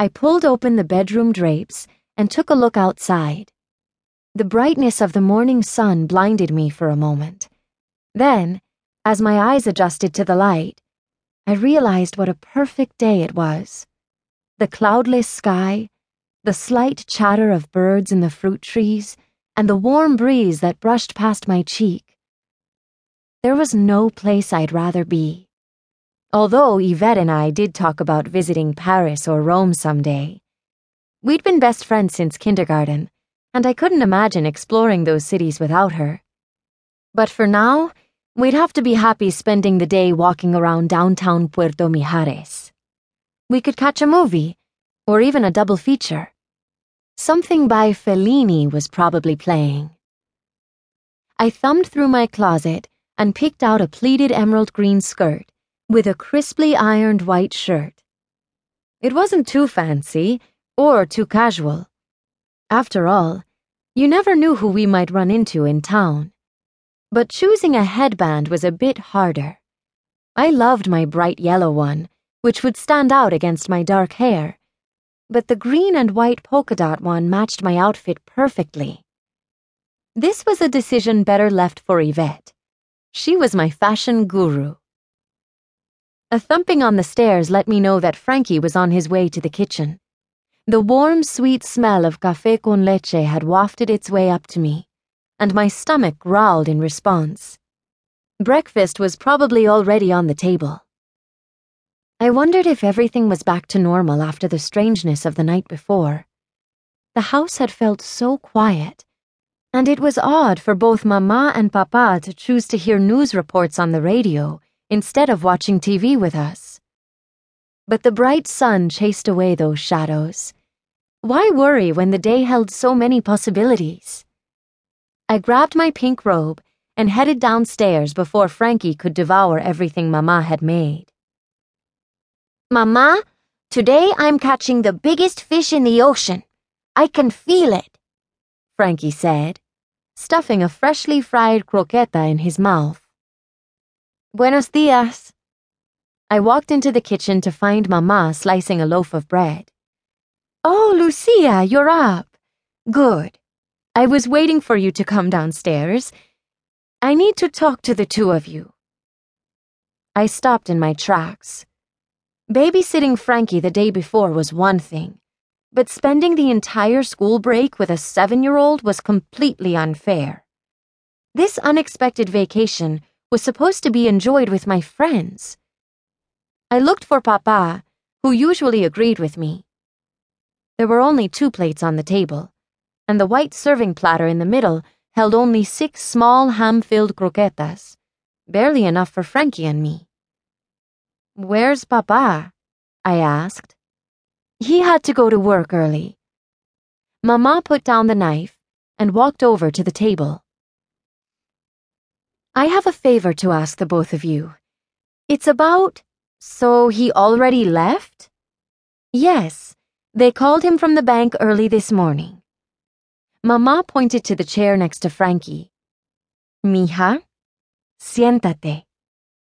I pulled open the bedroom drapes and took a look outside. The brightness of the morning sun blinded me for a moment. Then, as my eyes adjusted to the light, I realized what a perfect day it was. The cloudless sky, the slight chatter of birds in the fruit trees, and the warm breeze that brushed past my cheek. There was no place I'd rather be. Although Yvette and I did talk about visiting Paris or Rome someday. We'd been best friends since kindergarten, and I couldn't imagine exploring those cities without her. But for now, we'd have to be happy spending the day walking around downtown Puerto Mijares. We could catch a movie, or even a double feature. Something by Fellini was probably playing. I thumbed through my closet and picked out a pleated emerald green skirt with a crisply ironed white shirt. It wasn't too fancy or too casual. After all, you never knew who we might run into in town. But choosing a headband was a bit harder. I loved my bright yellow one, which would stand out against my dark hair, but the green and white polka dot one matched my outfit perfectly. This was a decision better left for Yvette. She was my fashion guru. A thumping on the stairs let me know that Frankie was on his way to the kitchen. The warm, sweet smell of café con leche had wafted its way up to me, and my stomach growled in response. Breakfast was probably already on the table. I wondered if everything was back to normal after the strangeness of the night before. The house had felt so quiet, and it was odd for both Mama and Papa to choose to hear news reports on the radio instead of watching TV with us. But the bright sun chased away those shadows. Why worry when the day held so many possibilities? I grabbed my pink robe and headed downstairs before Frankie could devour everything Mama had made. Mama, today I'm catching the biggest fish in the ocean. I can feel it, Frankie said, stuffing a freshly fried croqueta in his mouth. Buenos dias. I walked into the kitchen to find Mama slicing a loaf of bread. Oh, Lucia, you're up. Good. I was waiting for you to come downstairs. I need to talk to the two of you. I stopped in my tracks. Babysitting Frankie the day before was one thing, but spending the entire school break with a seven year old was completely unfair. This unexpected vacation was supposed to be enjoyed with my friends. I looked for Papa, who usually agreed with me. There were only two plates on the table, and the white serving platter in the middle held only six small ham filled croquetas, barely enough for Frankie and me. Where's Papa? I asked. He had to go to work early. Mama put down the knife and walked over to the table. I have a favor to ask the both of you. It's about. So he already left? Yes, they called him from the bank early this morning. Mama pointed to the chair next to Frankie. Mija, siéntate.